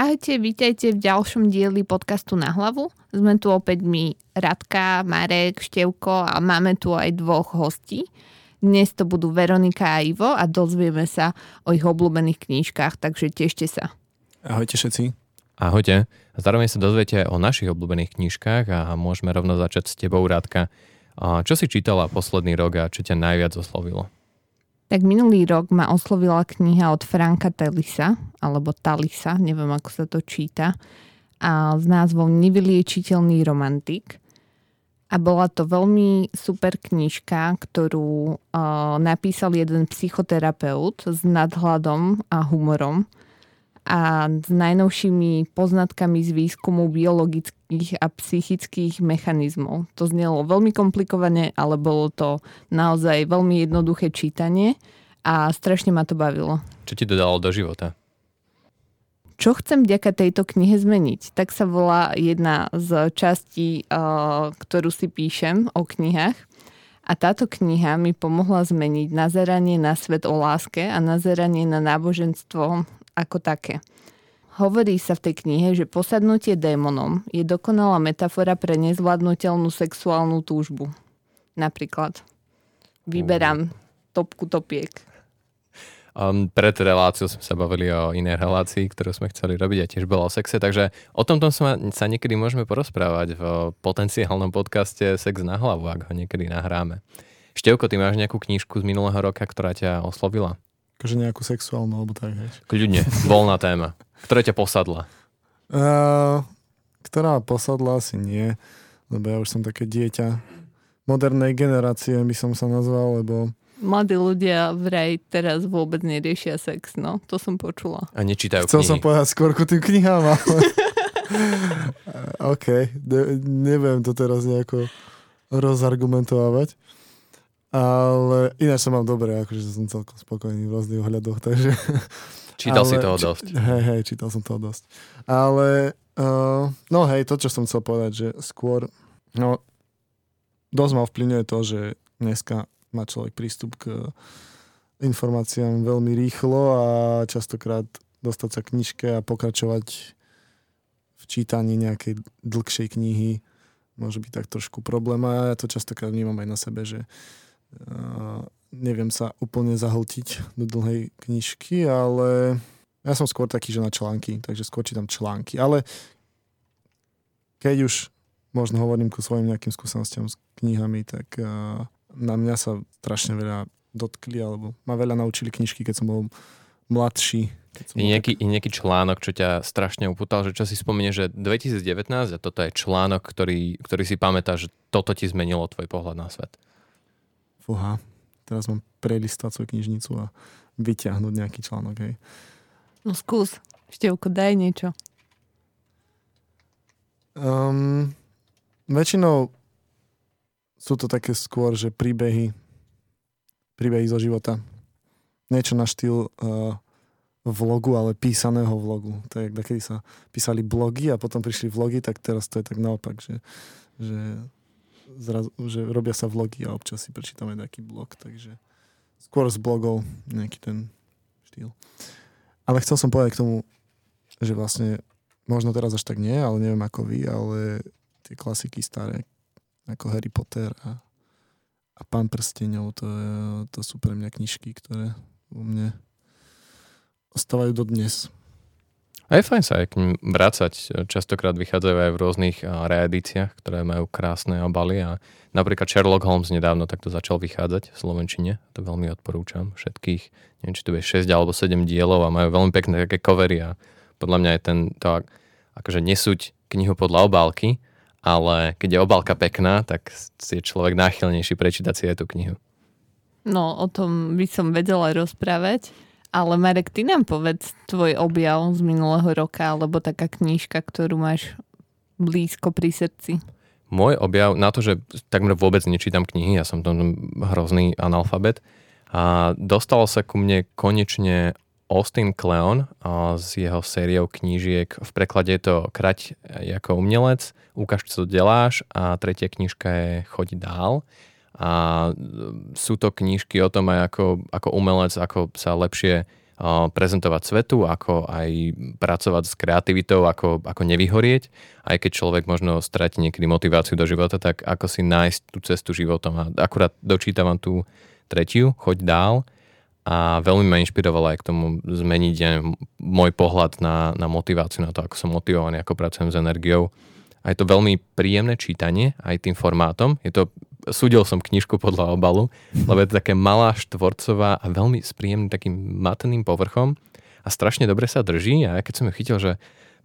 Ahojte, vítajte v ďalšom dieli podcastu Na hlavu. Sme tu opäť my, Radka, Marek, Števko a máme tu aj dvoch hostí. Dnes to budú Veronika a Ivo a dozvieme sa o ich obľúbených knížkach, takže tešte sa. Ahojte všetci. Ahojte. Zároveň sa dozviete o našich obľúbených knižkách a môžeme rovno začať s tebou, Rádka. Čo si čítala posledný rok a čo ťa najviac oslovilo? Tak minulý rok ma oslovila kniha od Franka Talisa, alebo Talisa, neviem ako sa to číta, a s názvom Nevyliečiteľný romantik. A bola to veľmi super knižka, ktorú uh, napísal jeden psychoterapeut s nadhľadom a humorom a s najnovšími poznatkami z výskumu biologických a psychických mechanizmov. To znelo veľmi komplikovane, ale bolo to naozaj veľmi jednoduché čítanie a strašne ma to bavilo. Čo ti to dalo do života? Čo chcem vďaka tejto knihe zmeniť? Tak sa volá jedna z častí, ktorú si píšem o knihách. A táto kniha mi pomohla zmeniť nazeranie na svet o láske a nazeranie na náboženstvo ako také. Hovorí sa v tej knihe, že posadnutie démonom je dokonalá metafora pre nezvládnutelnú sexuálnu túžbu. Napríklad. Vyberám topku topiek. Um, pred reláciou sme sa bavili o inej relácii, ktorú sme chceli robiť a tiež bolo o sexe, takže o tomto sa, sa niekedy môžeme porozprávať v potenciálnom podcaste Sex na hlavu, ak ho niekedy nahráme. Števko, ty máš nejakú knížku z minulého roka, ktorá ťa oslovila? Akože nejakú sexuálnu, alebo tak, hej. Kľudne, voľná téma. Ktorá ťa posadla? Uh, ktorá posadla asi nie, lebo ja už som také dieťa modernej generácie, by som sa nazval, lebo... Mladí ľudia vraj teraz vôbec neriešia sex, no. To som počula. A nečítajú Chcel knihy. som povedať skôr ku tým knihám, ale... OK, ne, neviem to teraz nejako rozargumentovať. Ale ináč som mám dobre, akože som celkom spokojný v rôznych ohľadoch, takže... Čítal ale, si toho dosť. Hej, hej, čítal som toho dosť. Ale, uh, no hej, to, čo som chcel povedať, že skôr, no, dosť ma vplyvňuje to, že dneska má človek prístup k informáciám veľmi rýchlo a častokrát dostať sa knižke a pokračovať v čítaní nejakej dlhšej knihy môže byť tak trošku problém a ja to častokrát vnímam aj na sebe, že uh, neviem sa úplne zahltiť do dlhej knižky, ale ja som skôr taký, že na články, takže skôr čítam články. Ale keď už možno hovorím ku svojim nejakým skúsenostiam s knihami, tak uh, na mňa sa strašne veľa dotkli, alebo ma veľa naučili knižky, keď som bol mladší. Keď som je, nejaký, tak... je nejaký článok, čo ťa strašne uputal, že čo si spomenie, že 2019 a toto je článok, ktorý, ktorý si pamätá, že toto ti zmenilo tvoj pohľad na svet. Fúha, teraz mám prelistať svoju knižnicu a vyťahnuť nejaký článok, hej. No skús, Števko, daj niečo. Um, väčšinou sú to také skôr, že príbehy, príbehy zo života. Niečo na štýl uh, vlogu, ale písaného vlogu. To je, kedy sa písali blogy a potom prišli vlogy, tak teraz to je tak naopak, že, že, zrazu, že robia sa vlogy a občas si prečítame taký blog, takže skôr z blogov nejaký ten štýl. Ale chcel som povedať k tomu, že vlastne možno teraz až tak nie, ale neviem ako vy, ale tie klasiky staré, ako Harry Potter a, a Pán prsteňov, to, je, to sú pre mňa knižky, ktoré u mne ostávajú do dnes. A je fajn sa aj k ním vrácať. Častokrát vychádzajú aj v rôznych reedíciách, ktoré majú krásne obaly a napríklad Sherlock Holmes nedávno takto začal vychádzať v Slovenčine. To veľmi odporúčam všetkých. Neviem, či to je 6 alebo 7 dielov a majú veľmi pekné také covery a podľa mňa je ten to akože nesúť knihu podľa obálky, ale keď je obálka pekná, tak je človek náchylnejší prečítať si aj tú knihu. No, o tom by som vedela rozprávať. Ale Marek, ty nám povedz tvoj objav z minulého roka, alebo taká knížka, ktorú máš blízko pri srdci. Môj objav na to, že takmer vôbec nečítam knihy, ja som tam hrozný analfabet, a dostalo sa ku mne konečne Austin Kleon s jeho sériou knížiek. V preklade je to Krať ako umelec, Ukáž, čo deláš a tretia knižka je Choď dál a sú to knížky o tom aj ako, ako umelec, ako sa lepšie prezentovať svetu, ako aj pracovať s kreativitou, ako, ako nevyhorieť. Aj keď človek možno stratí niekedy motiváciu do života, tak ako si nájsť tú cestu životom. A akurát dočítavam tú tretiu, choď dál. A veľmi ma inšpirovalo aj k tomu zmeniť neviem, môj pohľad na, na motiváciu, na to, ako som motivovaný, ako pracujem s energiou. A je to veľmi príjemné čítanie aj tým formátom. Je to súdil som knižku podľa obalu, lebo je to také malá, štvorcová a veľmi s príjemným takým matným povrchom a strašne dobre sa drží a ja keď som ju chytil, že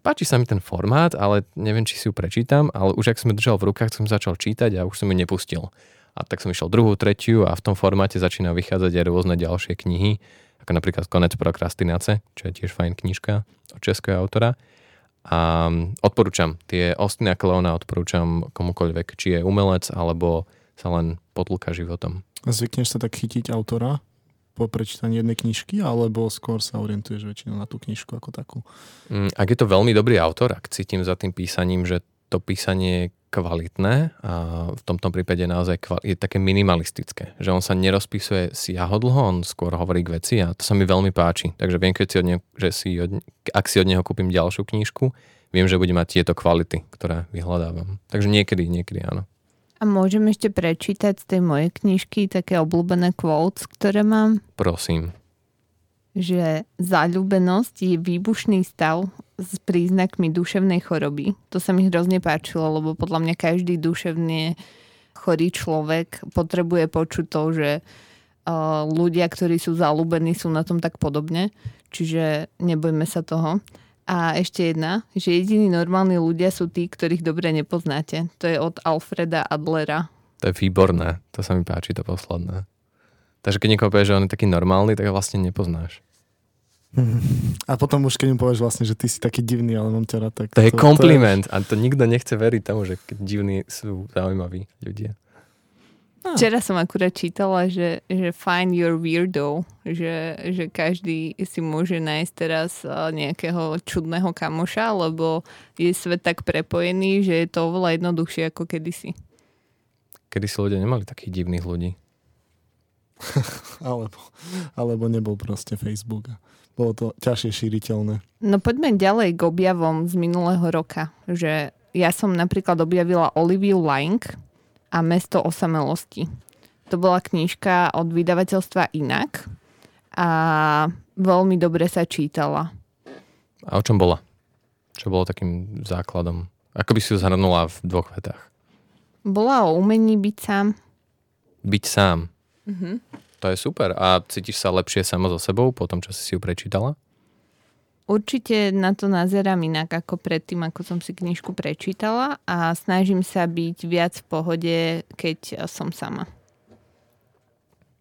páči sa mi ten formát, ale neviem, či si ju prečítam, ale už ak som ju držal v rukách, som začal čítať a už som ju nepustil. A tak som išiel druhú, tretiu a v tom formáte začína vychádzať aj rôzne ďalšie knihy, ako napríklad Konec prokrastinace, čo je tiež fajn knižka od českého autora. A odporúčam, tie Ostina Kleona odporúčam komukoľvek, či je umelec alebo sa len potlka životom. Zvykneš sa tak chytiť autora po prečítaní jednej knižky, alebo skôr sa orientuješ väčšinou na tú knižku ako takú? Mm, ak je to veľmi dobrý autor, ak cítim za tým písaním, že to písanie kvalitné a v tomto prípade naozaj je také minimalistické, že on sa nerozpisuje si jahodlho, on skôr hovorí k veci a to sa mi veľmi páči. Takže viem, keď si od neho, že si od, ak si od neho kúpim ďalšiu knižku, viem, že bude mať tieto kvality, ktoré vyhľadávam. Takže niekedy, niekedy áno. A môžem ešte prečítať z tej mojej knižky také obľúbené quotes, ktoré mám? Prosím. Že záľubenosť je výbušný stav s príznakmi duševnej choroby. To sa mi hrozne páčilo, lebo podľa mňa každý duševne chorý človek potrebuje počuť to, že uh, ľudia, ktorí sú zalúbení, sú na tom tak podobne. Čiže nebojme sa toho. A ešte jedna, že jediní normálni ľudia sú tí, ktorých dobre nepoznáte. To je od Alfreda Adlera. To je výborné, to sa mi páči, to posledné. Takže keď niekoho povieš, že on je taký normálny, tak ho vlastne nepoznáš. A potom už keď mu povieš vlastne, že ty si taký divný, ale mám ťa rád, tak... To, to je kompliment to je... a to nikto nechce veriť tomu, že divní sú zaujímaví ľudia. No. Včera som akurát čítala, že, že find your weirdo, že, že každý si môže nájsť teraz nejakého čudného kamoša, lebo je svet tak prepojený, že je to oveľa jednoduchšie ako kedysi. Kedysi ľudia nemali takých divných ľudí. alebo, alebo nebol proste Facebook. Bolo to ťažšie šíriteľné. No poďme ďalej k objavom z minulého roka. Že ja som napríklad objavila Oliviu Lang, a Mesto osamelosti. To bola knižka od vydavateľstva Inak a veľmi dobre sa čítala. A o čom bola? Čo bolo takým základom? Ako by si ju zhrnula v dvoch vetách? Bola o umení byť sám. Byť sám. Mm-hmm. To je super. A cítiš sa lepšie sama so sebou po tom, čo si si ju prečítala? Určite na to nazerám inak ako predtým, ako som si knižku prečítala a snažím sa byť viac v pohode, keď som sama.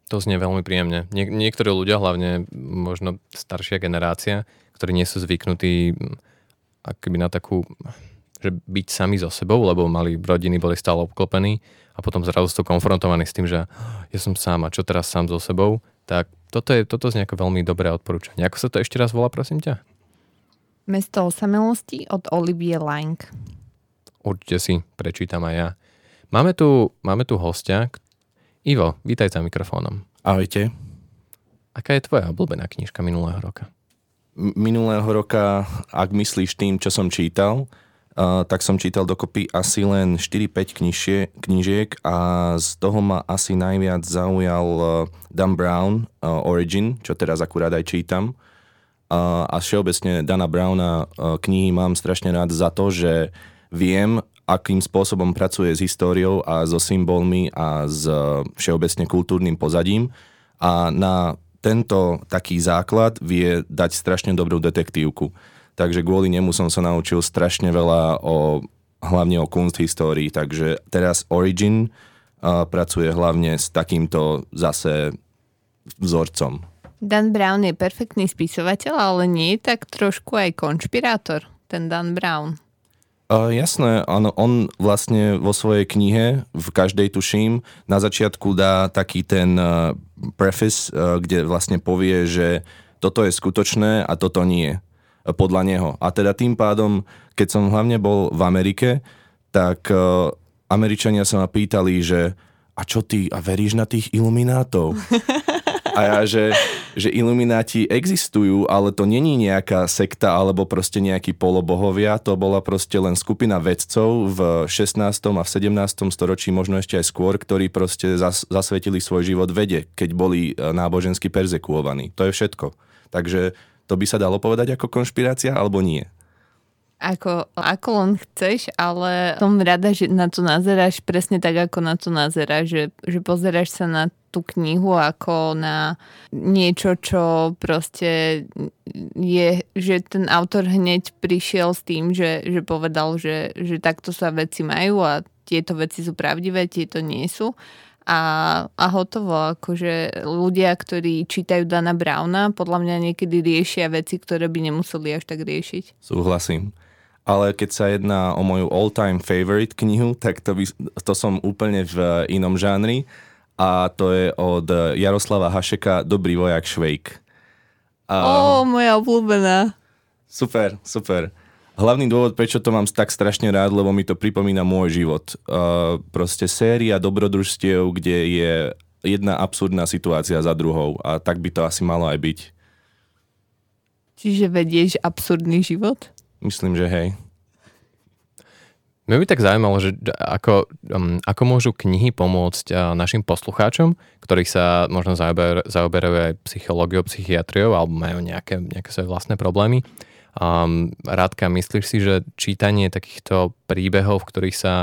To znie veľmi príjemne. Nie, niektorí ľudia, hlavne možno staršia generácia, ktorí nie sú zvyknutí akoby na takú, že byť sami so sebou, lebo mali rodiny, boli stále obklopení a potom zrazu sú konfrontovaní s tým, že ja som sám a čo teraz sám so sebou, tak toto, je, toto znie ako veľmi dobré odporúčanie. Ako sa to ešte raz volá, prosím ťa? Mesto osamelosti od Olivie Lang. Určite si prečítam aj ja. Máme tu, máme tu hostia. Ivo, vítaj za mikrofónom. Ahojte. Aká je tvoja obľúbená knižka minulého roka? Minulého roka, ak myslíš tým, čo som čítal, tak som čítal dokopy asi len 4-5 knižie, knižiek a z toho ma asi najviac zaujal uh, Dan Brown uh, Origin, čo teraz akurát aj čítam a, všeobecne Dana Browna knihy mám strašne rád za to, že viem, akým spôsobom pracuje s históriou a so symbolmi a s všeobecne kultúrnym pozadím a na tento taký základ vie dať strašne dobrú detektívku. Takže kvôli nemu som sa naučil strašne veľa o hlavne o kunst histórii, takže teraz Origin uh, pracuje hlavne s takýmto zase vzorcom. Dan Brown je perfektný spisovateľ, ale nie je tak trošku aj konšpirátor, ten Dan Brown. Uh, jasné, áno, on vlastne vo svojej knihe, v každej tuším, na začiatku dá taký ten uh, preface, uh, kde vlastne povie, že toto je skutočné a toto nie, podľa neho. A teda tým pádom, keď som hlavne bol v Amerike, tak uh, Američania sa ma pýtali, že a čo ty, a veríš na tých iluminátov? A ja, že, že ilumináti existujú, ale to není nejaká sekta alebo proste nejakí polobohovia, to bola proste len skupina vedcov v 16. a v 17. storočí, možno ešte aj skôr, ktorí proste zas, zasvetili svoj život vede, keď boli e, nábožensky perzekuovaní. To je všetko. Takže to by sa dalo povedať ako konšpirácia, alebo nie? Ako, ako len chceš, ale som rada, že na to nazeráš presne tak, ako na to nazeráš, že, že pozeráš sa na tú knihu ako na niečo, čo proste je, že ten autor hneď prišiel s tým, že, že povedal, že, že takto sa veci majú a tieto veci sú pravdivé, tieto nie sú. A, a hotovo, akože ľudia, ktorí čítajú Dana Browna, podľa mňa niekedy riešia veci, ktoré by nemuseli až tak riešiť. Súhlasím ale keď sa jedná o moju all-time favorite knihu, tak to, by, to som úplne v inom žánri a to je od Jaroslava Hašeka Dobrý vojak Švejk. Ó, moja obľúbená. Super, super. Hlavný dôvod, prečo to mám tak strašne rád, lebo mi to pripomína môj život. Uh, proste séria dobrodružstiev, kde je jedna absurdná situácia za druhou a tak by to asi malo aj byť. Čiže vedieš absurdný život? Myslím, že hej. Mňa by tak zaujímalo, že ako, um, ako môžu knihy pomôcť uh, našim poslucháčom, ktorí sa možno zaober, zaoberajú aj psychológiou, psychiatriou alebo majú nejaké, nejaké svoje vlastné problémy. Um, Rádka, myslíš si, že čítanie takýchto príbehov, v ktorých sa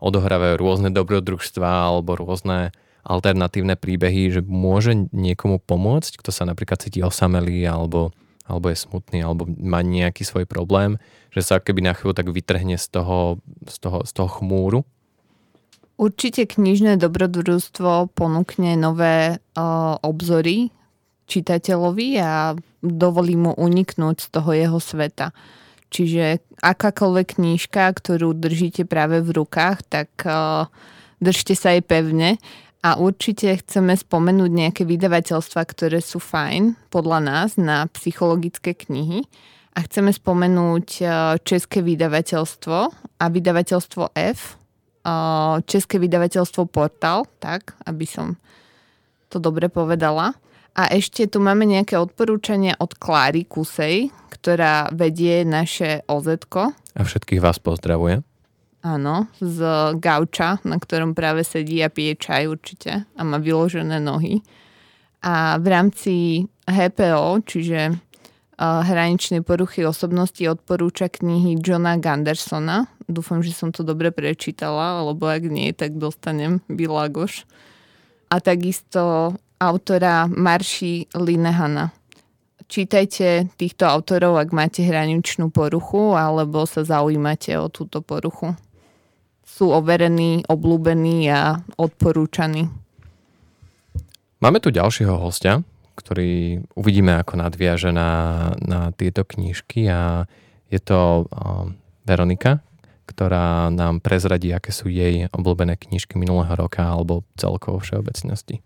odohrávajú rôzne dobrodružstvá alebo rôzne alternatívne príbehy, že môže niekomu pomôcť, kto sa napríklad cíti osamelý alebo alebo je smutný, alebo má nejaký svoj problém, že sa keby na chvíľu tak vytrhne z toho, z toho, z toho chmúru? Určite knižné dobrodružstvo ponúkne nové uh, obzory čitateľovi a dovolí mu uniknúť z toho jeho sveta. Čiže akákoľvek knížka, ktorú držíte práve v rukách, tak uh, držte sa jej pevne a určite chceme spomenúť nejaké vydavateľstva, ktoré sú fajn podľa nás na psychologické knihy. A chceme spomenúť e, České vydavateľstvo a vydavateľstvo F, e, České vydavateľstvo Portal, tak, aby som to dobre povedala. A ešte tu máme nejaké odporúčania od Kláry Kusej, ktorá vedie naše oz A všetkých vás pozdravuje. Áno, z gauča, na ktorom práve sedí a pije čaj určite a má vyložené nohy. A v rámci HPO, čiže uh, hraničnej poruchy osobnosti odporúča knihy Johna Gandersona. Dúfam, že som to dobre prečítala, alebo ak nie, tak dostanem Bilagoš. A takisto autora Marši Linehana. Čítajte týchto autorov, ak máte hraničnú poruchu alebo sa zaujímate o túto poruchu sú overení, oblúbení a odporúčaní. Máme tu ďalšieho hostia, ktorý uvidíme, ako nadviaže na, na tieto knižky a je to uh, Veronika, ktorá nám prezradí, aké sú jej obľúbené knižky minulého roka alebo celkovo všeobecnosti.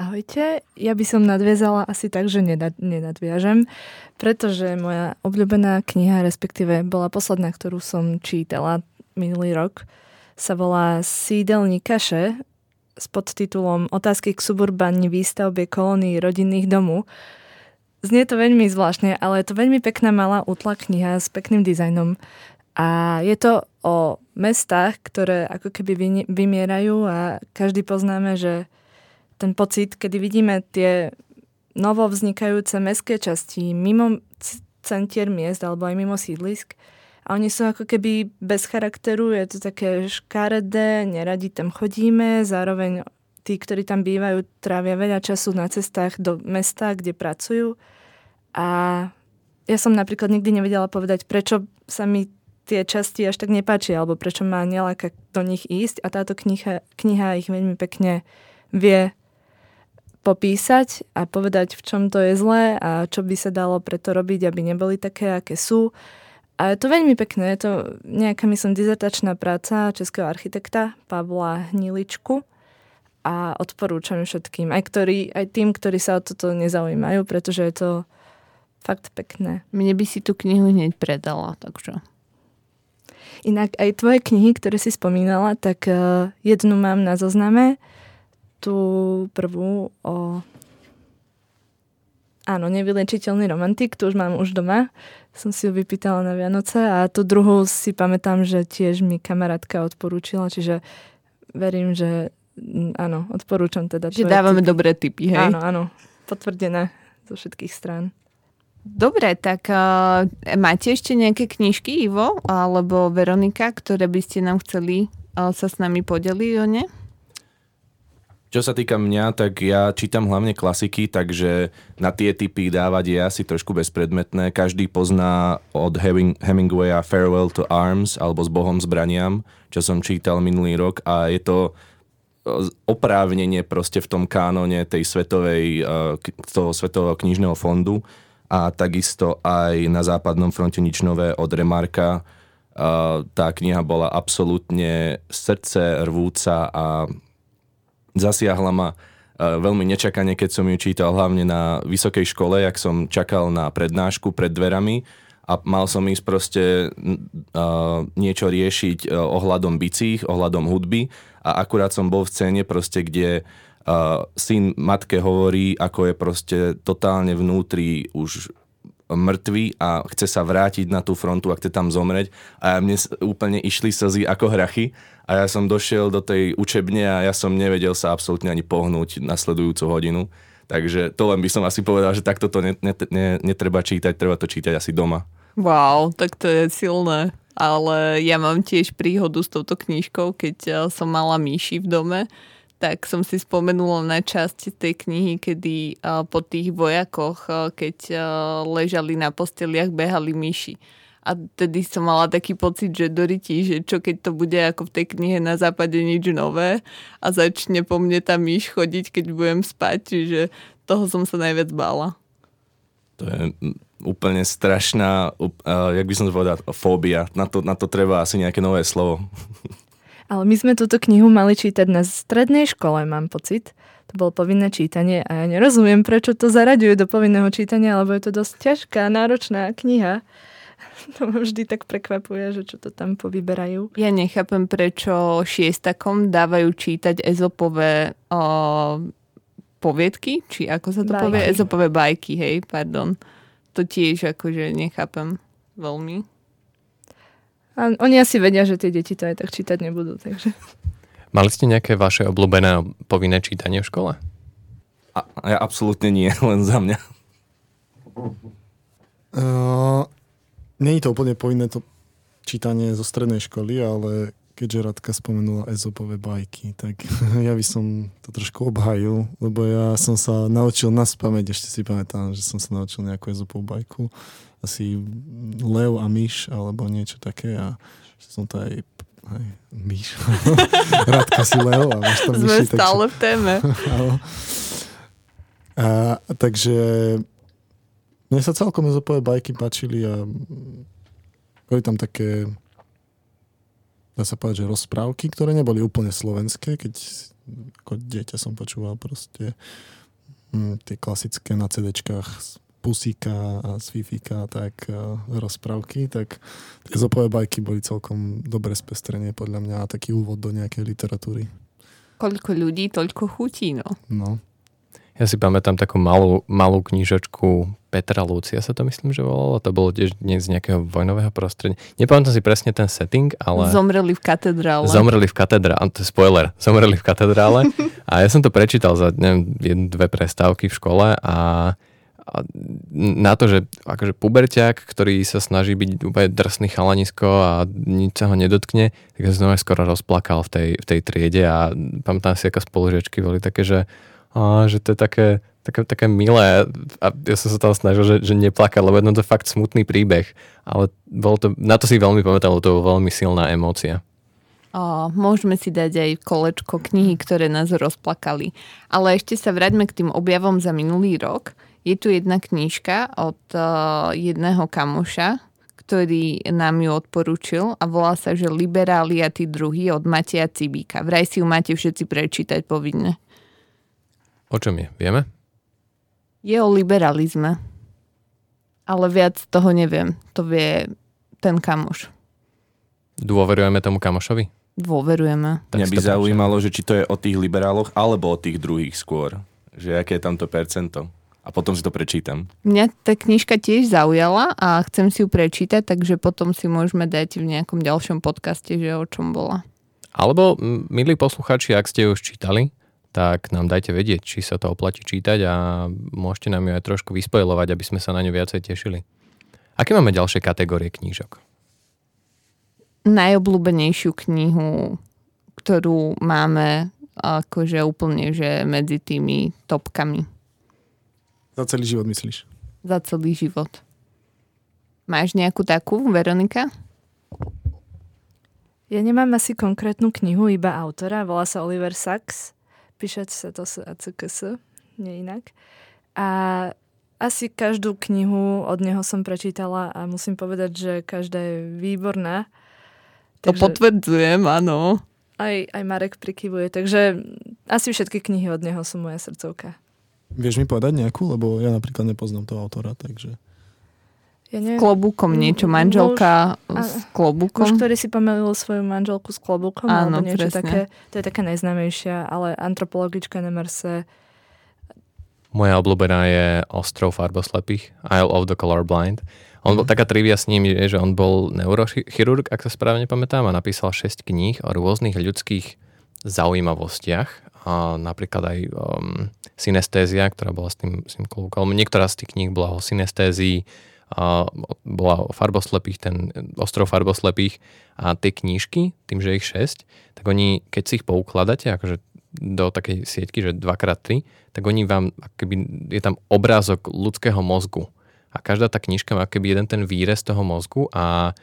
Ahojte, ja by som nadviazala asi tak, že nenadviažem, pretože moja obľúbená kniha, respektíve bola posledná, ktorú som čítala, minulý rok, sa volá Sídelní kaše s podtitulom Otázky k suburbanní výstavbe kolónií rodinných domov. Znie to veľmi zvláštne, ale je to veľmi pekná malá útla kniha s pekným dizajnom. A je to o mestách, ktoré ako keby vymierajú a každý poznáme, že ten pocit, kedy vidíme tie novo vznikajúce mestské časti mimo centier miest alebo aj mimo sídlisk, a oni sú ako keby bez charakteru, je to také škaredé, neradi tam chodíme, zároveň tí, ktorí tam bývajú, trávia veľa času na cestách do mesta, kde pracujú. A ja som napríklad nikdy nevedela povedať, prečo sa mi tie časti až tak nepáčia, alebo prečo ma neláka do nich ísť. A táto kniha, kniha ich veľmi pekne vie popísať a povedať, v čom to je zlé a čo by sa dalo preto robiť, aby neboli také, aké sú. A je to veľmi pekné, je to nejaká, myslím, dizertačná práca českého architekta Pavla Hniličku a odporúčam všetkým, aj, ktorý, aj tým, ktorí sa o toto nezaujímajú, pretože je to fakt pekné. Mne by si tú knihu hneď predala, takže... Inak aj tvoje knihy, ktoré si spomínala, tak uh, jednu mám na zozname, tú prvú o... Áno, nevyliečiteľný romantik, tu už mám už doma. Som si ju vypýtala na Vianoce a tú druhú si pamätám, že tiež mi kamarátka odporúčila, čiže verím, že áno, odporúčam teda. Že dávame tipy. dobré tipy, hej? Áno, áno, potvrdené zo všetkých strán. Dobre, tak uh, máte ešte nejaké knižky, Ivo alebo Veronika, ktoré by ste nám chceli uh, sa s nami podeliť o ne? Čo sa týka mňa, tak ja čítam hlavne klasiky, takže na tie typy dávať je asi trošku bezpredmetné. Každý pozná od Hemingwaya Farewell to Arms alebo S Bohom zbraniam, čo som čítal minulý rok a je to e, oprávnenie proste v tom kánone tej svetovej, e, toho svetového knižného fondu a takisto aj na západnom fronte nič nové od Remarka. E, tá kniha bola absolútne srdce rvúca a zasiahla ma e, veľmi nečakane, keď som ju čítal hlavne na vysokej škole, jak som čakal na prednášku pred dverami a mal som ísť proste uh, niečo riešiť uh, ohľadom bicích, ohľadom hudby a akurát som bol v scéne proste, kde uh, syn matke hovorí, ako je proste totálne vnútri už mŕtvy a chce sa vrátiť na tú frontu a chce tam zomreť a mne úplne išli slzy ako hrachy a ja som došiel do tej učebne a ja som nevedel sa absolútne ani pohnúť nasledujúcu hodinu. Takže to len by som asi povedal, že takto to netreba čítať, treba to čítať asi doma. Wow, tak to je silné. Ale ja mám tiež príhodu s touto knižkou, keď eh, som mala myši v dome tak som si spomenula na časť tej knihy, kedy uh, po tých vojakoch, uh, keď ležali na posteliach, behali myši. A tedy som mala taký pocit, že Doriti, že čo keď to bude ako v tej knihe na západe nič nové a začne po mne tá myš chodiť, keď budem spať. Čiže toho som sa najviac bála. To je úplne strašná, uh, jak by som to povedal, fóbia. Na to, na to treba asi nejaké nové slovo. Ale my sme túto knihu mali čítať na strednej škole, mám pocit. To bolo povinné čítanie a ja nerozumiem, prečo to zaraďujú do povinného čítania, lebo je to dosť ťažká, náročná kniha. To ma vždy tak prekvapuje, že čo to tam povyberajú. Ja nechápem, prečo šiestakom dávajú čítať ezopové o, poviedky, či ako sa to bajky. povie? Ezopové bajky, hej, pardon. To tiež akože nechápem veľmi. A oni asi vedia, že tie deti to aj tak čítať nebudú. Takže. Mali ste nejaké vaše obľúbené povinné čítanie v škole? A, ja absolútne nie, len za mňa. Uh, Není to úplne povinné to čítanie zo strednej školy, ale keďže Radka spomenula ezopové bajky, tak ja by som to trošku obhajil, lebo ja som sa naučil na spameť, ešte si pamätám, že som sa naučil nejakú ezopovú bajku asi lev a myš alebo niečo také a som to aj aj myš. Radka si lev a máš tam myši. Sme stále takže... v téme. a, takže mne sa celkom zopové bajky páčili a boli tam také dá sa povedať, že rozprávky, ktoré neboli úplne slovenské, keď ako dieťa som počúval proste hm, tie klasické na CD-čkách Pusíka a z Fifika, tak uh, rozprávky, tak tie zopové bajky boli celkom dobré spestrenie podľa mňa a taký úvod do nejakej literatúry. Koľko ľudí, toľko chutí, no. No. Ja si pamätám takú malú, malú knižočku Petra Lucia sa to myslím, že volalo. To bolo tiež z nejakého vojnového prostredia. Nepamätám si presne ten setting, ale... Zomreli v katedrále. Zomreli v katedrále. To je spoiler. Zomreli v katedrále. a ja som to prečítal za neviem, jednu, dve prestávky v škole a na to, že akože puberťák, ktorý sa snaží byť úplne drsný chalanisko a nič sa ho nedotkne, tak sa znova skoro rozplakal v tej, v tej triede a pamätám si, ako spolužiačky boli také, že, á, že to je také, také, také milé a ja som sa tam snažil, že, že neplakať, lebo jedno to je fakt smutný príbeh, ale bolo to, na to si veľmi pamätám, to bolo veľmi silná emócia. O, môžeme si dať aj kolečko knihy, ktoré nás rozplakali. Ale ešte sa vráťme k tým objavom za minulý rok. Je tu jedna knižka od uh, jedného kamoša, ktorý nám ju odporúčil a volá sa, že Liberáli a tí druhý od Mateja Cibíka. Vraj si ju máte všetci prečítať povinne. O čom je? Vieme? Je o liberalizme. Ale viac toho neviem. To vie ten kamoš. Dôverujeme tomu kamošovi? Dôverujeme. Mňa by 100%. zaujímalo, že či to je o tých liberáloch alebo o tých druhých skôr. Že aké je tam to percento. A potom si to prečítam. Mňa tá knižka tiež zaujala a chcem si ju prečítať, takže potom si môžeme dať v nejakom ďalšom podcaste, že o čom bola. Alebo, milí posluchači, ak ste ju už čítali, tak nám dajte vedieť, či sa to oplatí čítať a môžete nám ju aj trošku vyspojovať, aby sme sa na ňu viacej tešili. Aké máme ďalšie kategórie knížok? Najobľúbenejšiu knihu, ktorú máme akože úplne, že medzi tými topkami Za celý život myslíš? za celý život. Máš nejakú takú, Veronika? Ja nemám asi konkrétnu knihu, iba autora. Volá sa Oliver Sacks. Píše sa to s ACKS, nie inak. A asi každú knihu od neho som prečítala a musím povedať, že každá je výborná. To potvrdzujem, áno. aj, aj Marek prikyvuje, takže asi všetky knihy od neho sú moja srdcovka. Vieš mi povedať nejakú? Lebo ja napríklad nepoznám toho autora, takže... Ja S neviem, klobúkom niečo, Muž- manželka a- s muž, klobúkom. ktorý si pomelil svoju manželku s klobúkom, Áno, alebo niečo presne. také. To je taká najznámejšia, ale antropologička na Marse. Moja obľúbená je Ostrov farboslepých, Isle of the Colorblind. On bol, Mhm. taká trivia s ním je, že on bol neurochirurg, ak sa správne pamätám, a napísal 6 kníh o rôznych ľudských zaujímavostiach. A napríklad aj um, synestézia, ktorá bola s tým, s tým klobúkom. Niektorá z tých kníh bola o synestézii, bola o farboslepých, ten ostrov farboslepých a tie knížky, tým, že ich 6, tak oni, keď si ich poukladáte, akože do takej sieťky, že 2x3, tak oni vám, akoby, je tam obrázok ľudského mozgu. A každá tá knižka má akoby jeden ten výrez toho mozgu a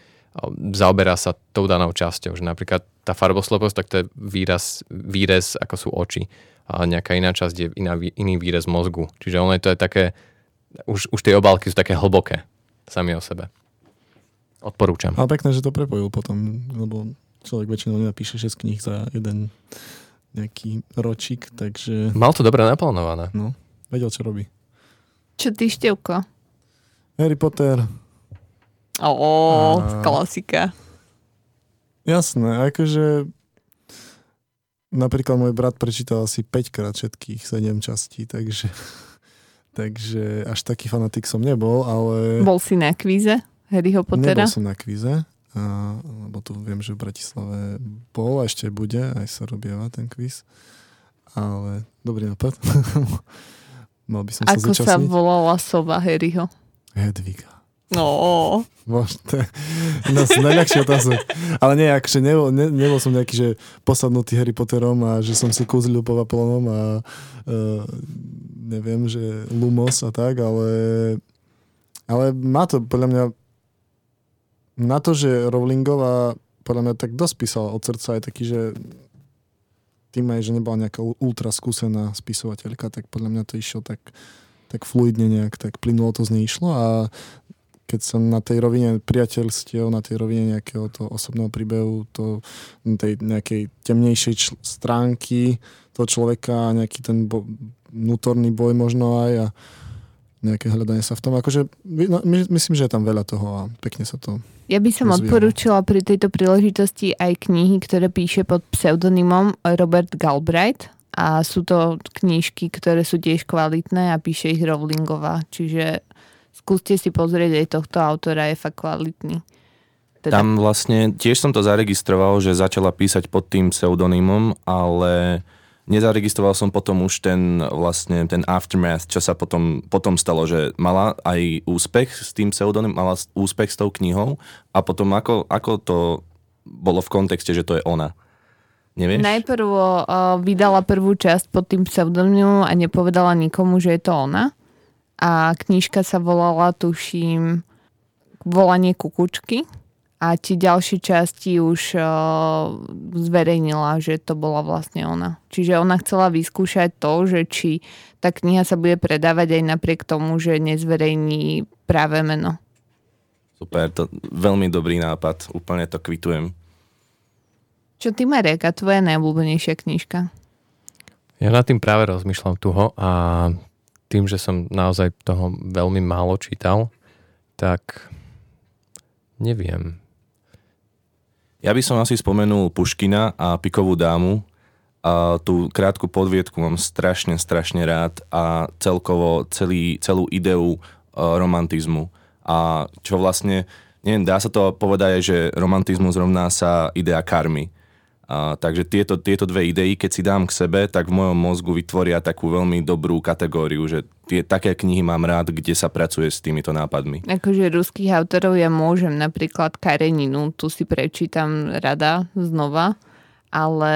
zaoberá sa tou danou časťou. Že napríklad tá farbosleposť, tak to je výraz, výrez, ako sú oči. A nejaká iná časť je iná, iný výrez mozgu. Čiže ono je to je také, už, už tie obálky sú také hlboké sami o sebe. Odporúčam. Ale pekné, že to prepojil potom, lebo človek väčšinou nenapíše 6 kníh za jeden nejaký ročík, takže Mal to dobre naplánované. vedel, čo robí. Čo ty, Števko? Harry Potter, Ó, A- klasika. jasné, akože napríklad môj brat prečítal asi 5 krát všetkých 7 častí, takže takže až taký fanatik som nebol, ale Bol si na kvíze Harryho Pottera? nebol som na kvíze, a, lebo tu viem, že v Bratislave bol a ešte bude, aj sa robieva ten kvíz, ale dobrý nápad. Mal by som sa Ako sa zúčastniť. volala sova Harryho? Hedviga. No, z najľahších otázok. Ale nie, akože nebol, ne, nebol som nejaký, že posadnutý Harry Potterom a že som si kúzlil po Vaplonom a uh, neviem, že Lumos a tak, ale ale má to podľa mňa na to, že Rowlingová podľa mňa tak dosť písala od srdca aj taký, že tým aj, že nebola nejaká ultra skúsená spisovateľka, tak podľa mňa to išlo tak, tak fluidne nejak, tak plynulo to z nej išlo a keď som na tej rovine priateľstiev, na tej rovine nejakého toho osobného príbehu, to, tej nejakej temnejšej čl- stránky toho človeka, nejaký ten bo- vnútorný boj možno aj a nejaké hľadanie sa v tom. Akože no, my, myslím, že je tam veľa toho a pekne sa to... ja by som Rozvíjalo. odporúčila pri tejto príležitosti aj knihy, ktoré píše pod pseudonymom Robert Galbraith a sú to knižky, ktoré sú tiež kvalitné a píše ich Rowlingová, čiže skúste si pozrieť aj tohto autora, je fakt kvalitný. Teda, Tam vlastne tiež som to zaregistroval, že začala písať pod tým pseudonymom, ale nezaregistroval som potom už ten vlastne ten aftermath, čo sa potom, potom stalo, že mala aj úspech s tým pseudonymom, mala úspech s tou knihou a potom ako, ako to bolo v kontexte, že to je ona. Nevieš? Najprv uh, vydala prvú časť pod tým pseudonymom a nepovedala nikomu, že je to ona. A knižka sa volala, tuším, Volanie kukučky. A tie ďalšie časti už uh, zverejnila, že to bola vlastne ona. Čiže ona chcela vyskúšať to, že či tá kniha sa bude predávať aj napriek tomu, že nezverejní práve meno. Super, to veľmi dobrý nápad, úplne to kvitujem. Čo ty, Marek, a tvoja najobľúbenejšia knižka? Ja nad tým práve rozmýšľam tuho a tým, že som naozaj toho veľmi málo čítal, tak neviem. Ja by som asi spomenul Puškina a Pikovú dámu. A tú krátku podviedku mám strašne, strašne rád a celkovo celý, celú ideu uh, romantizmu. A čo vlastne, neviem, dá sa to povedať že romantizmus rovná sa idea karmy. A, takže tieto, tieto dve idei, keď si dám k sebe, tak v mojom mozgu vytvoria takú veľmi dobrú kategóriu, že tie, také knihy mám rád, kde sa pracuje s týmito nápadmi. Akože ruských autorov ja môžem, napríklad Kareninu, tu si prečítam rada znova, ale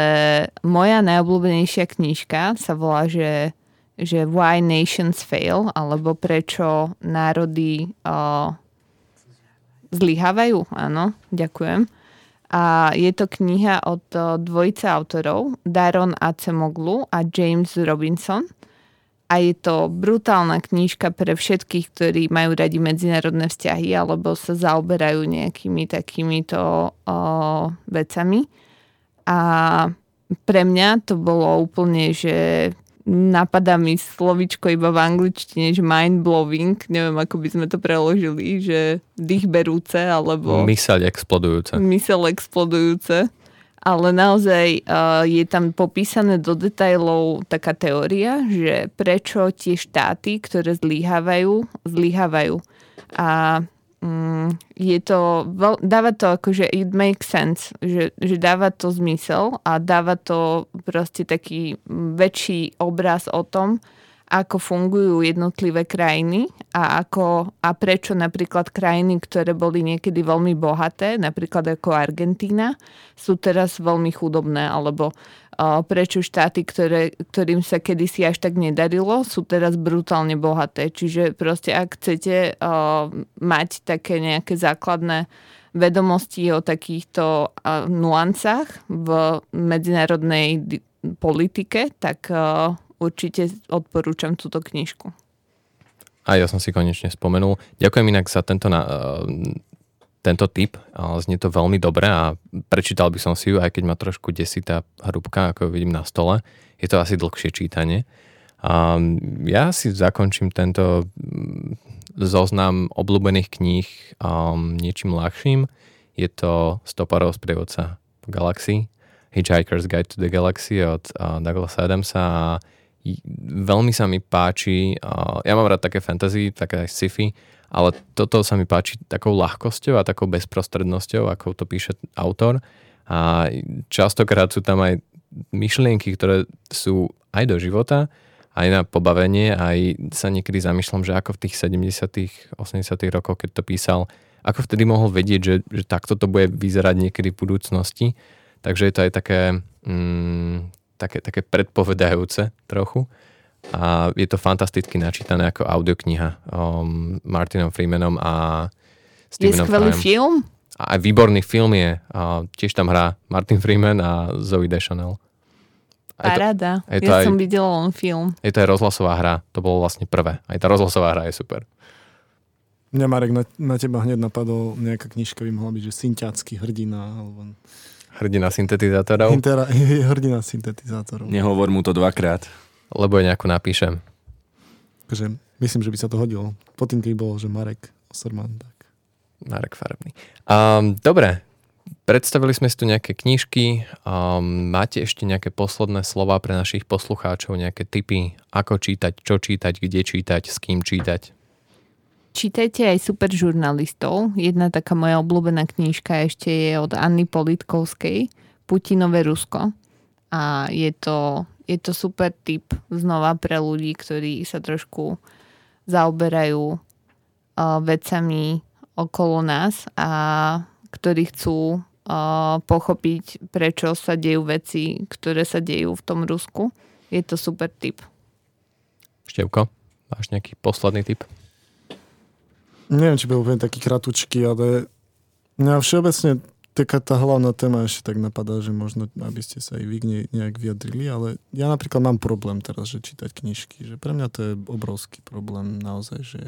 moja najobľúbenejšia knižka sa volá, že, že Why Nations Fail, alebo Prečo národy uh, zlyhávajú, áno, ďakujem. A je to kniha od dvojice autorov, Daron Acemoglu a James Robinson. A je to brutálna knižka pre všetkých, ktorí majú radi medzinárodné vzťahy alebo sa zaoberajú nejakými takýmito o, vecami. A pre mňa to bolo úplne, že napadá mi slovičko iba v angličtine, že mind-blowing, neviem, ako by sme to preložili, že dých berúce, alebo... Myseľ explodujúce. Myseľ explodujúce. Ale naozaj uh, je tam popísané do detajlov taká teória, že prečo tie štáty, ktoré zlyhávajú, zlyhávajú. A je to, dáva to akože it makes sense, že, že dáva to zmysel a dáva to proste taký väčší obraz o tom, ako fungujú jednotlivé krajiny a, ako, a prečo napríklad krajiny, ktoré boli niekedy veľmi bohaté, napríklad ako Argentína, sú teraz veľmi chudobné, alebo prečo štáty, ktoré, ktorým sa kedysi až tak nedarilo, sú teraz brutálne bohaté. Čiže proste ak chcete mať také nejaké základné vedomosti o takýchto nuancách v medzinárodnej politike, tak určite odporúčam túto knižku. A ja som si konečne spomenul. Ďakujem inak za tento, na, tento tip. Znie to veľmi dobre a prečítal by som si ju, aj keď ma trošku desí tá hrubka, ako vidím na stole. Je to asi dlhšie čítanie. A ja si zakončím tento mm, zoznam obľúbených kníh um, niečím ľahším. Je to Stoparov sprievodca v galaxii, Hitchhiker's Guide to the Galaxy od uh, Douglasa Adamsa a veľmi sa mi páči, ja mám rád také fantasy, také sci-fi, ale toto sa mi páči takou ľahkosťou a takou bezprostrednosťou, ako to píše autor. A častokrát sú tam aj myšlienky, ktoré sú aj do života, aj na pobavenie, aj sa niekedy zamýšľam, že ako v tých 70 80 rokoch, keď to písal, ako vtedy mohol vedieť, že, že takto to bude vyzerať niekedy v budúcnosti. Takže je to aj také, mm, také, také predpovedajúce trochu. A je to fantasticky načítané ako audiokniha um, Martinom Freemanom a Stevenom Je skvelý Frym. film? A aj výborný film je. A tiež tam hrá Martin Freeman a Zoe Deschanel. Paráda. Je to, je to ja aj, som videla len film. Je to aj rozhlasová hra. To bolo vlastne prvé. Aj tá rozhlasová hra je super. Mňa, Marek, na, na teba hneď napadol nejaká knižka by mohla byť, že Synťacký hrdina, alebo Hrdina syntetizátorov. Intera, hrdina syntetizátorov. Nehovor mu to dvakrát. Lebo je nejakú napíšem. Takže myslím, že by sa to hodilo. Po tým, keď bolo, že Marek Osorman, tak. Marek Farebný. Um, dobre, predstavili sme si tu nejaké knižky. Um, máte ešte nejaké posledné slova pre našich poslucháčov, nejaké tipy, ako čítať, čo čítať, kde čítať, s kým čítať? Čítajte aj super žurnalistov. Jedna taká moja obľúbená knižka ešte je od Anny Politkovskej Putinové Rusko. A je to, je to super tip znova pre ľudí, ktorí sa trošku zaoberajú uh, vecami okolo nás a ktorí chcú uh, pochopiť, prečo sa dejú veci, ktoré sa dejú v tom Rusku. Je to super tip. Števko, máš nejaký posledný tip? Neviem, či bol úplne taký kratučký, ale mňa všeobecne taká tá hlavná téma ešte tak napadá, že možno, aby ste sa aj vy nejak vyjadrili, ale ja napríklad mám problém teraz, že čítať knižky, že pre mňa to je obrovský problém naozaj, že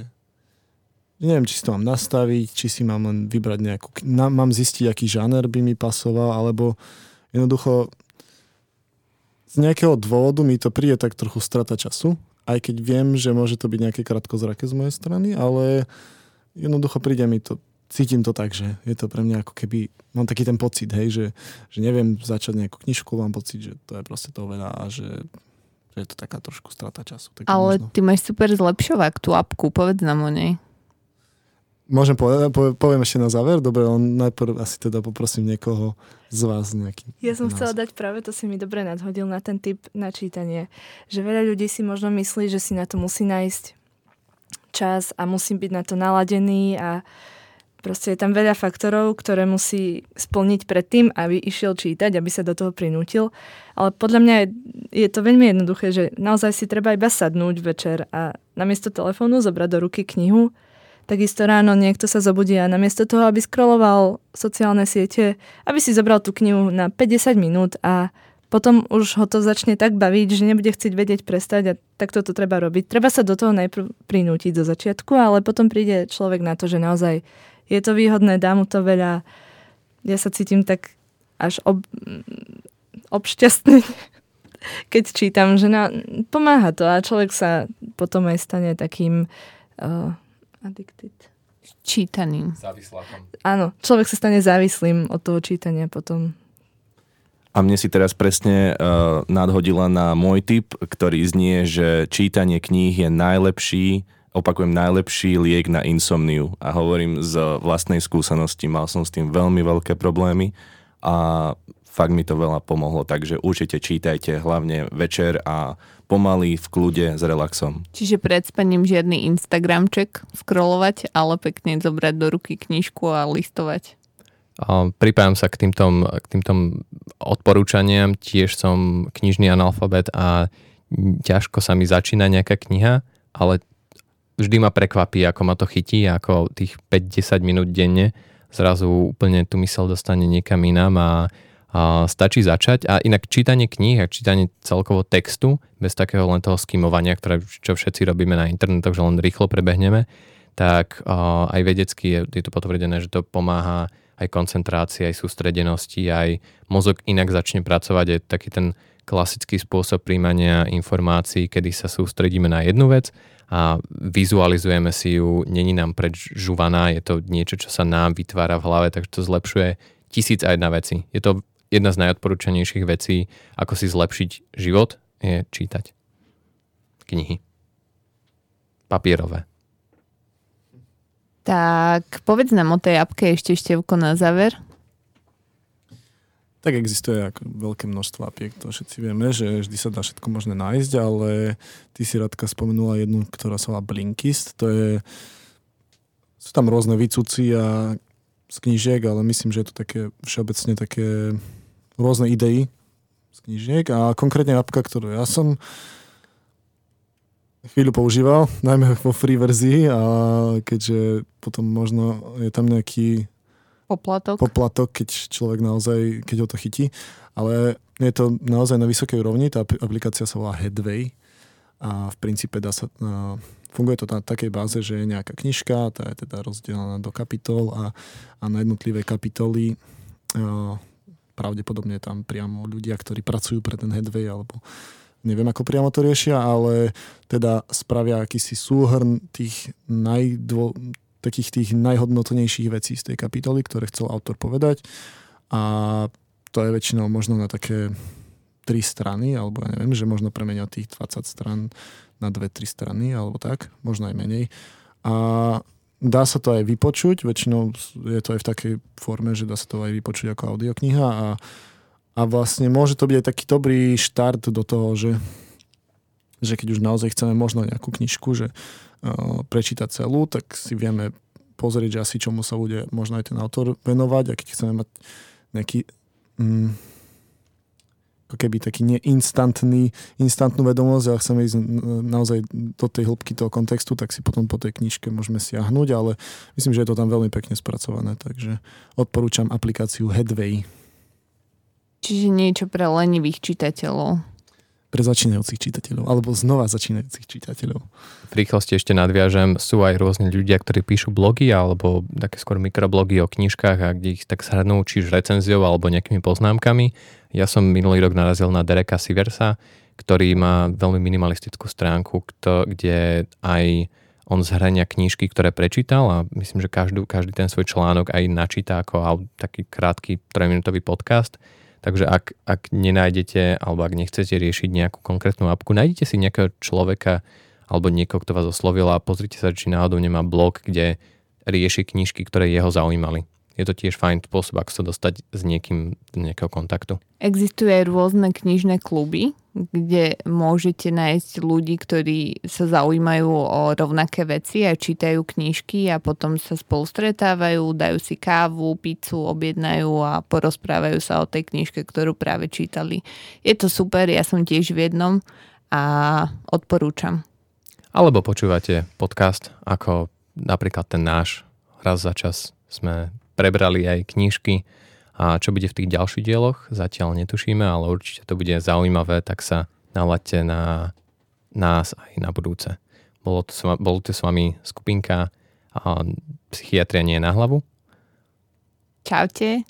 neviem, či si to mám nastaviť, či si mám len vybrať nejakú, na, mám zistiť, aký žáner by mi pasoval, alebo jednoducho z nejakého dôvodu mi to príde tak trochu strata času, aj keď viem, že môže to byť nejaké krátkozraké z mojej strany, ale jednoducho príde mi to cítim to tak, že je to pre mňa ako keby, mám taký ten pocit, hej, že, že neviem začať nejakú knižku, mám pocit, že to je proste to veľa a že, že je to taká trošku strata času. Tak Ale možno. ty máš super zlepšovák, tú apku, povedz nám o nej. Môžem povedať, po, poviem ešte na záver? Dobre, on najprv asi teda poprosím niekoho z vás nejaký. Ja som chcela dať práve, to si mi dobre nadhodil na ten typ načítanie, že veľa ľudí si možno myslí, že si na to musí nájsť čas a musí byť na to naladený a proste je tam veľa faktorov, ktoré musí splniť predtým, aby išiel čítať, aby sa do toho prinútil. Ale podľa mňa je, je to veľmi jednoduché, že naozaj si treba iba sadnúť večer a namiesto telefónu zobrať do ruky knihu, Takisto ráno niekto sa zobudí a namiesto toho, aby scrolloval sociálne siete, aby si zobral tú knihu na 50 minút a potom už ho to začne tak baviť, že nebude chcieť vedieť prestať a tak toto treba robiť. Treba sa do toho najprv prinútiť do začiatku, ale potom príde človek na to, že naozaj je to výhodné, dá mu to veľa. Ja sa cítim tak až ob, obšťastný, keď čítam, že na, pomáha to a človek sa potom aj stane takým uh, addicted. Čítaným. Závislákom. Áno, človek sa stane závislým od toho čítania potom. A mne si teraz presne uh, nadhodila na môj tip, ktorý znie, že čítanie kníh je najlepší, opakujem, najlepší liek na insomniu. A hovorím z vlastnej skúsenosti, mal som s tým veľmi veľké problémy a fakt mi to veľa pomohlo. Takže určite čítajte, hlavne večer a pomaly, v kľude, s relaxom. Čiže pred spaním žiadny Instagramček scrollovať, ale pekne zobrať do ruky knižku a listovať. Pripájam sa k týmto, k týmto odporúčaniam. Tiež som knižný analfabet a ťažko sa mi začína nejaká kniha, ale vždy ma prekvapí, ako ma to chytí, ako tých 5-10 minút denne zrazu úplne tú mysel dostane niekam inám a, a stačí začať. A inak čítanie kníh a čítanie celkovo textu, bez takého len toho skimovania, ktoré, čo všetci robíme na internetoch, že len rýchlo prebehneme, tak a, aj vedecky je, je to potvrdené, že to pomáha aj koncentrácii, aj sústredenosti, aj mozog inak začne pracovať. Je taký ten klasický spôsob príjmania informácií, kedy sa sústredíme na jednu vec a vizualizujeme si ju, není nám predžuvaná, je to niečo, čo sa nám vytvára v hlave, takže to zlepšuje tisíc a jedna veci. Je to jedna z najodporúčanejších vecí, ako si zlepšiť život, je čítať knihy. Papierové. Tak povedz nám o tej apke ešte števko na záver. Tak existuje ako veľké množstvo apiek, to všetci vieme, že vždy sa dá všetko možné nájsť, ale ty si Radka spomenula jednu, ktorá sa volá Blinkist, to je sú tam rôzne vycúci a z knížiek, ale myslím, že je to také všeobecne také rôzne idei z knížiek a konkrétne apka, ktorú ja som chvíľu používal, najmä vo free verzii a keďže potom možno je tam nejaký Poplatok. poplatok, keď človek naozaj, keď ho to chytí. Ale je to naozaj na vysokej úrovni, tá aplikácia sa volá Headway a v princípe dá sa, uh, funguje to na takej báze, že je nejaká knižka, tá je teda rozdelená do kapitol a, a na jednotlivé kapitoly uh, pravdepodobne tam priamo ľudia, ktorí pracujú pre ten Headway alebo neviem, ako priamo to riešia, ale teda spravia akýsi súhrn tých najdô, takých tých najhodnotnejších vecí z tej kapitoly, ktoré chcel autor povedať. A to je väčšinou možno na také tri strany, alebo ja neviem, že možno premenia tých 20 stran na dve, tri strany, alebo tak, možno aj menej. A dá sa to aj vypočuť, väčšinou je to aj v takej forme, že dá sa to aj vypočuť ako audiokniha a, a vlastne môže to byť aj taký dobrý štart do toho, že, že keď už naozaj chceme možno nejakú knižku, že prečítať celú, tak si vieme pozrieť, že asi čomu sa bude možno aj ten autor venovať a keď chceme mať nejaký mm, ako keby taký neinstantný instantnú vedomosť a chceme ísť naozaj do tej hĺbky toho kontextu, tak si potom po tej knižke môžeme siahnuť, ale myslím, že je to tam veľmi pekne spracované, takže odporúčam aplikáciu Headway. Čiže niečo pre lenivých čitateľov pre začínajúcich čitateľov, alebo znova začínajúcich čitateľov. V rýchlosti ešte nadviažem, sú aj rôzni ľudia, ktorí píšu blogy alebo také skôr mikroblogy o knižkách a kde ich tak shrnú či už recenziou alebo nejakými poznámkami. Ja som minulý rok narazil na Dereka Siversa, ktorý má veľmi minimalistickú stránku, kde aj on zhrania knížky, ktoré prečítal a myslím, že každú, každý ten svoj článok aj načíta ako taký krátky trojminútový podcast. Takže ak, ak nenájdete alebo ak nechcete riešiť nejakú konkrétnu apku, nájdete si nejakého človeka alebo niekoho, kto vás oslovil a pozrite sa, či náhodou nemá blog, kde rieši knižky, ktoré jeho zaujímali je to tiež fajn spôsob, ako sa dostať s niekým do nejakého kontaktu. Existujú aj rôzne knižné kluby, kde môžete nájsť ľudí, ktorí sa zaujímajú o rovnaké veci a čítajú knižky a potom sa spolu stretávajú, dajú si kávu, pizzu, objednajú a porozprávajú sa o tej knižke, ktorú práve čítali. Je to super, ja som tiež v jednom a odporúčam. Alebo počúvate podcast, ako napríklad ten náš, raz za čas sme prebrali aj knižky a čo bude v tých ďalších dieloch, zatiaľ netušíme, ale určite to bude zaujímavé, tak sa nalaďte na nás aj na budúce. Bolo to, bolo to s vami skupinka a Psychiatria nie je na hlavu. Čaute.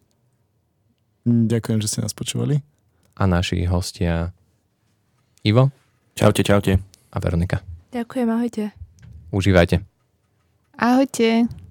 Ďakujem, že ste nás počúvali. A naši hostia Ivo. Čaute, čaute. A Veronika. Ďakujem, ahojte. Užívajte. Ahojte.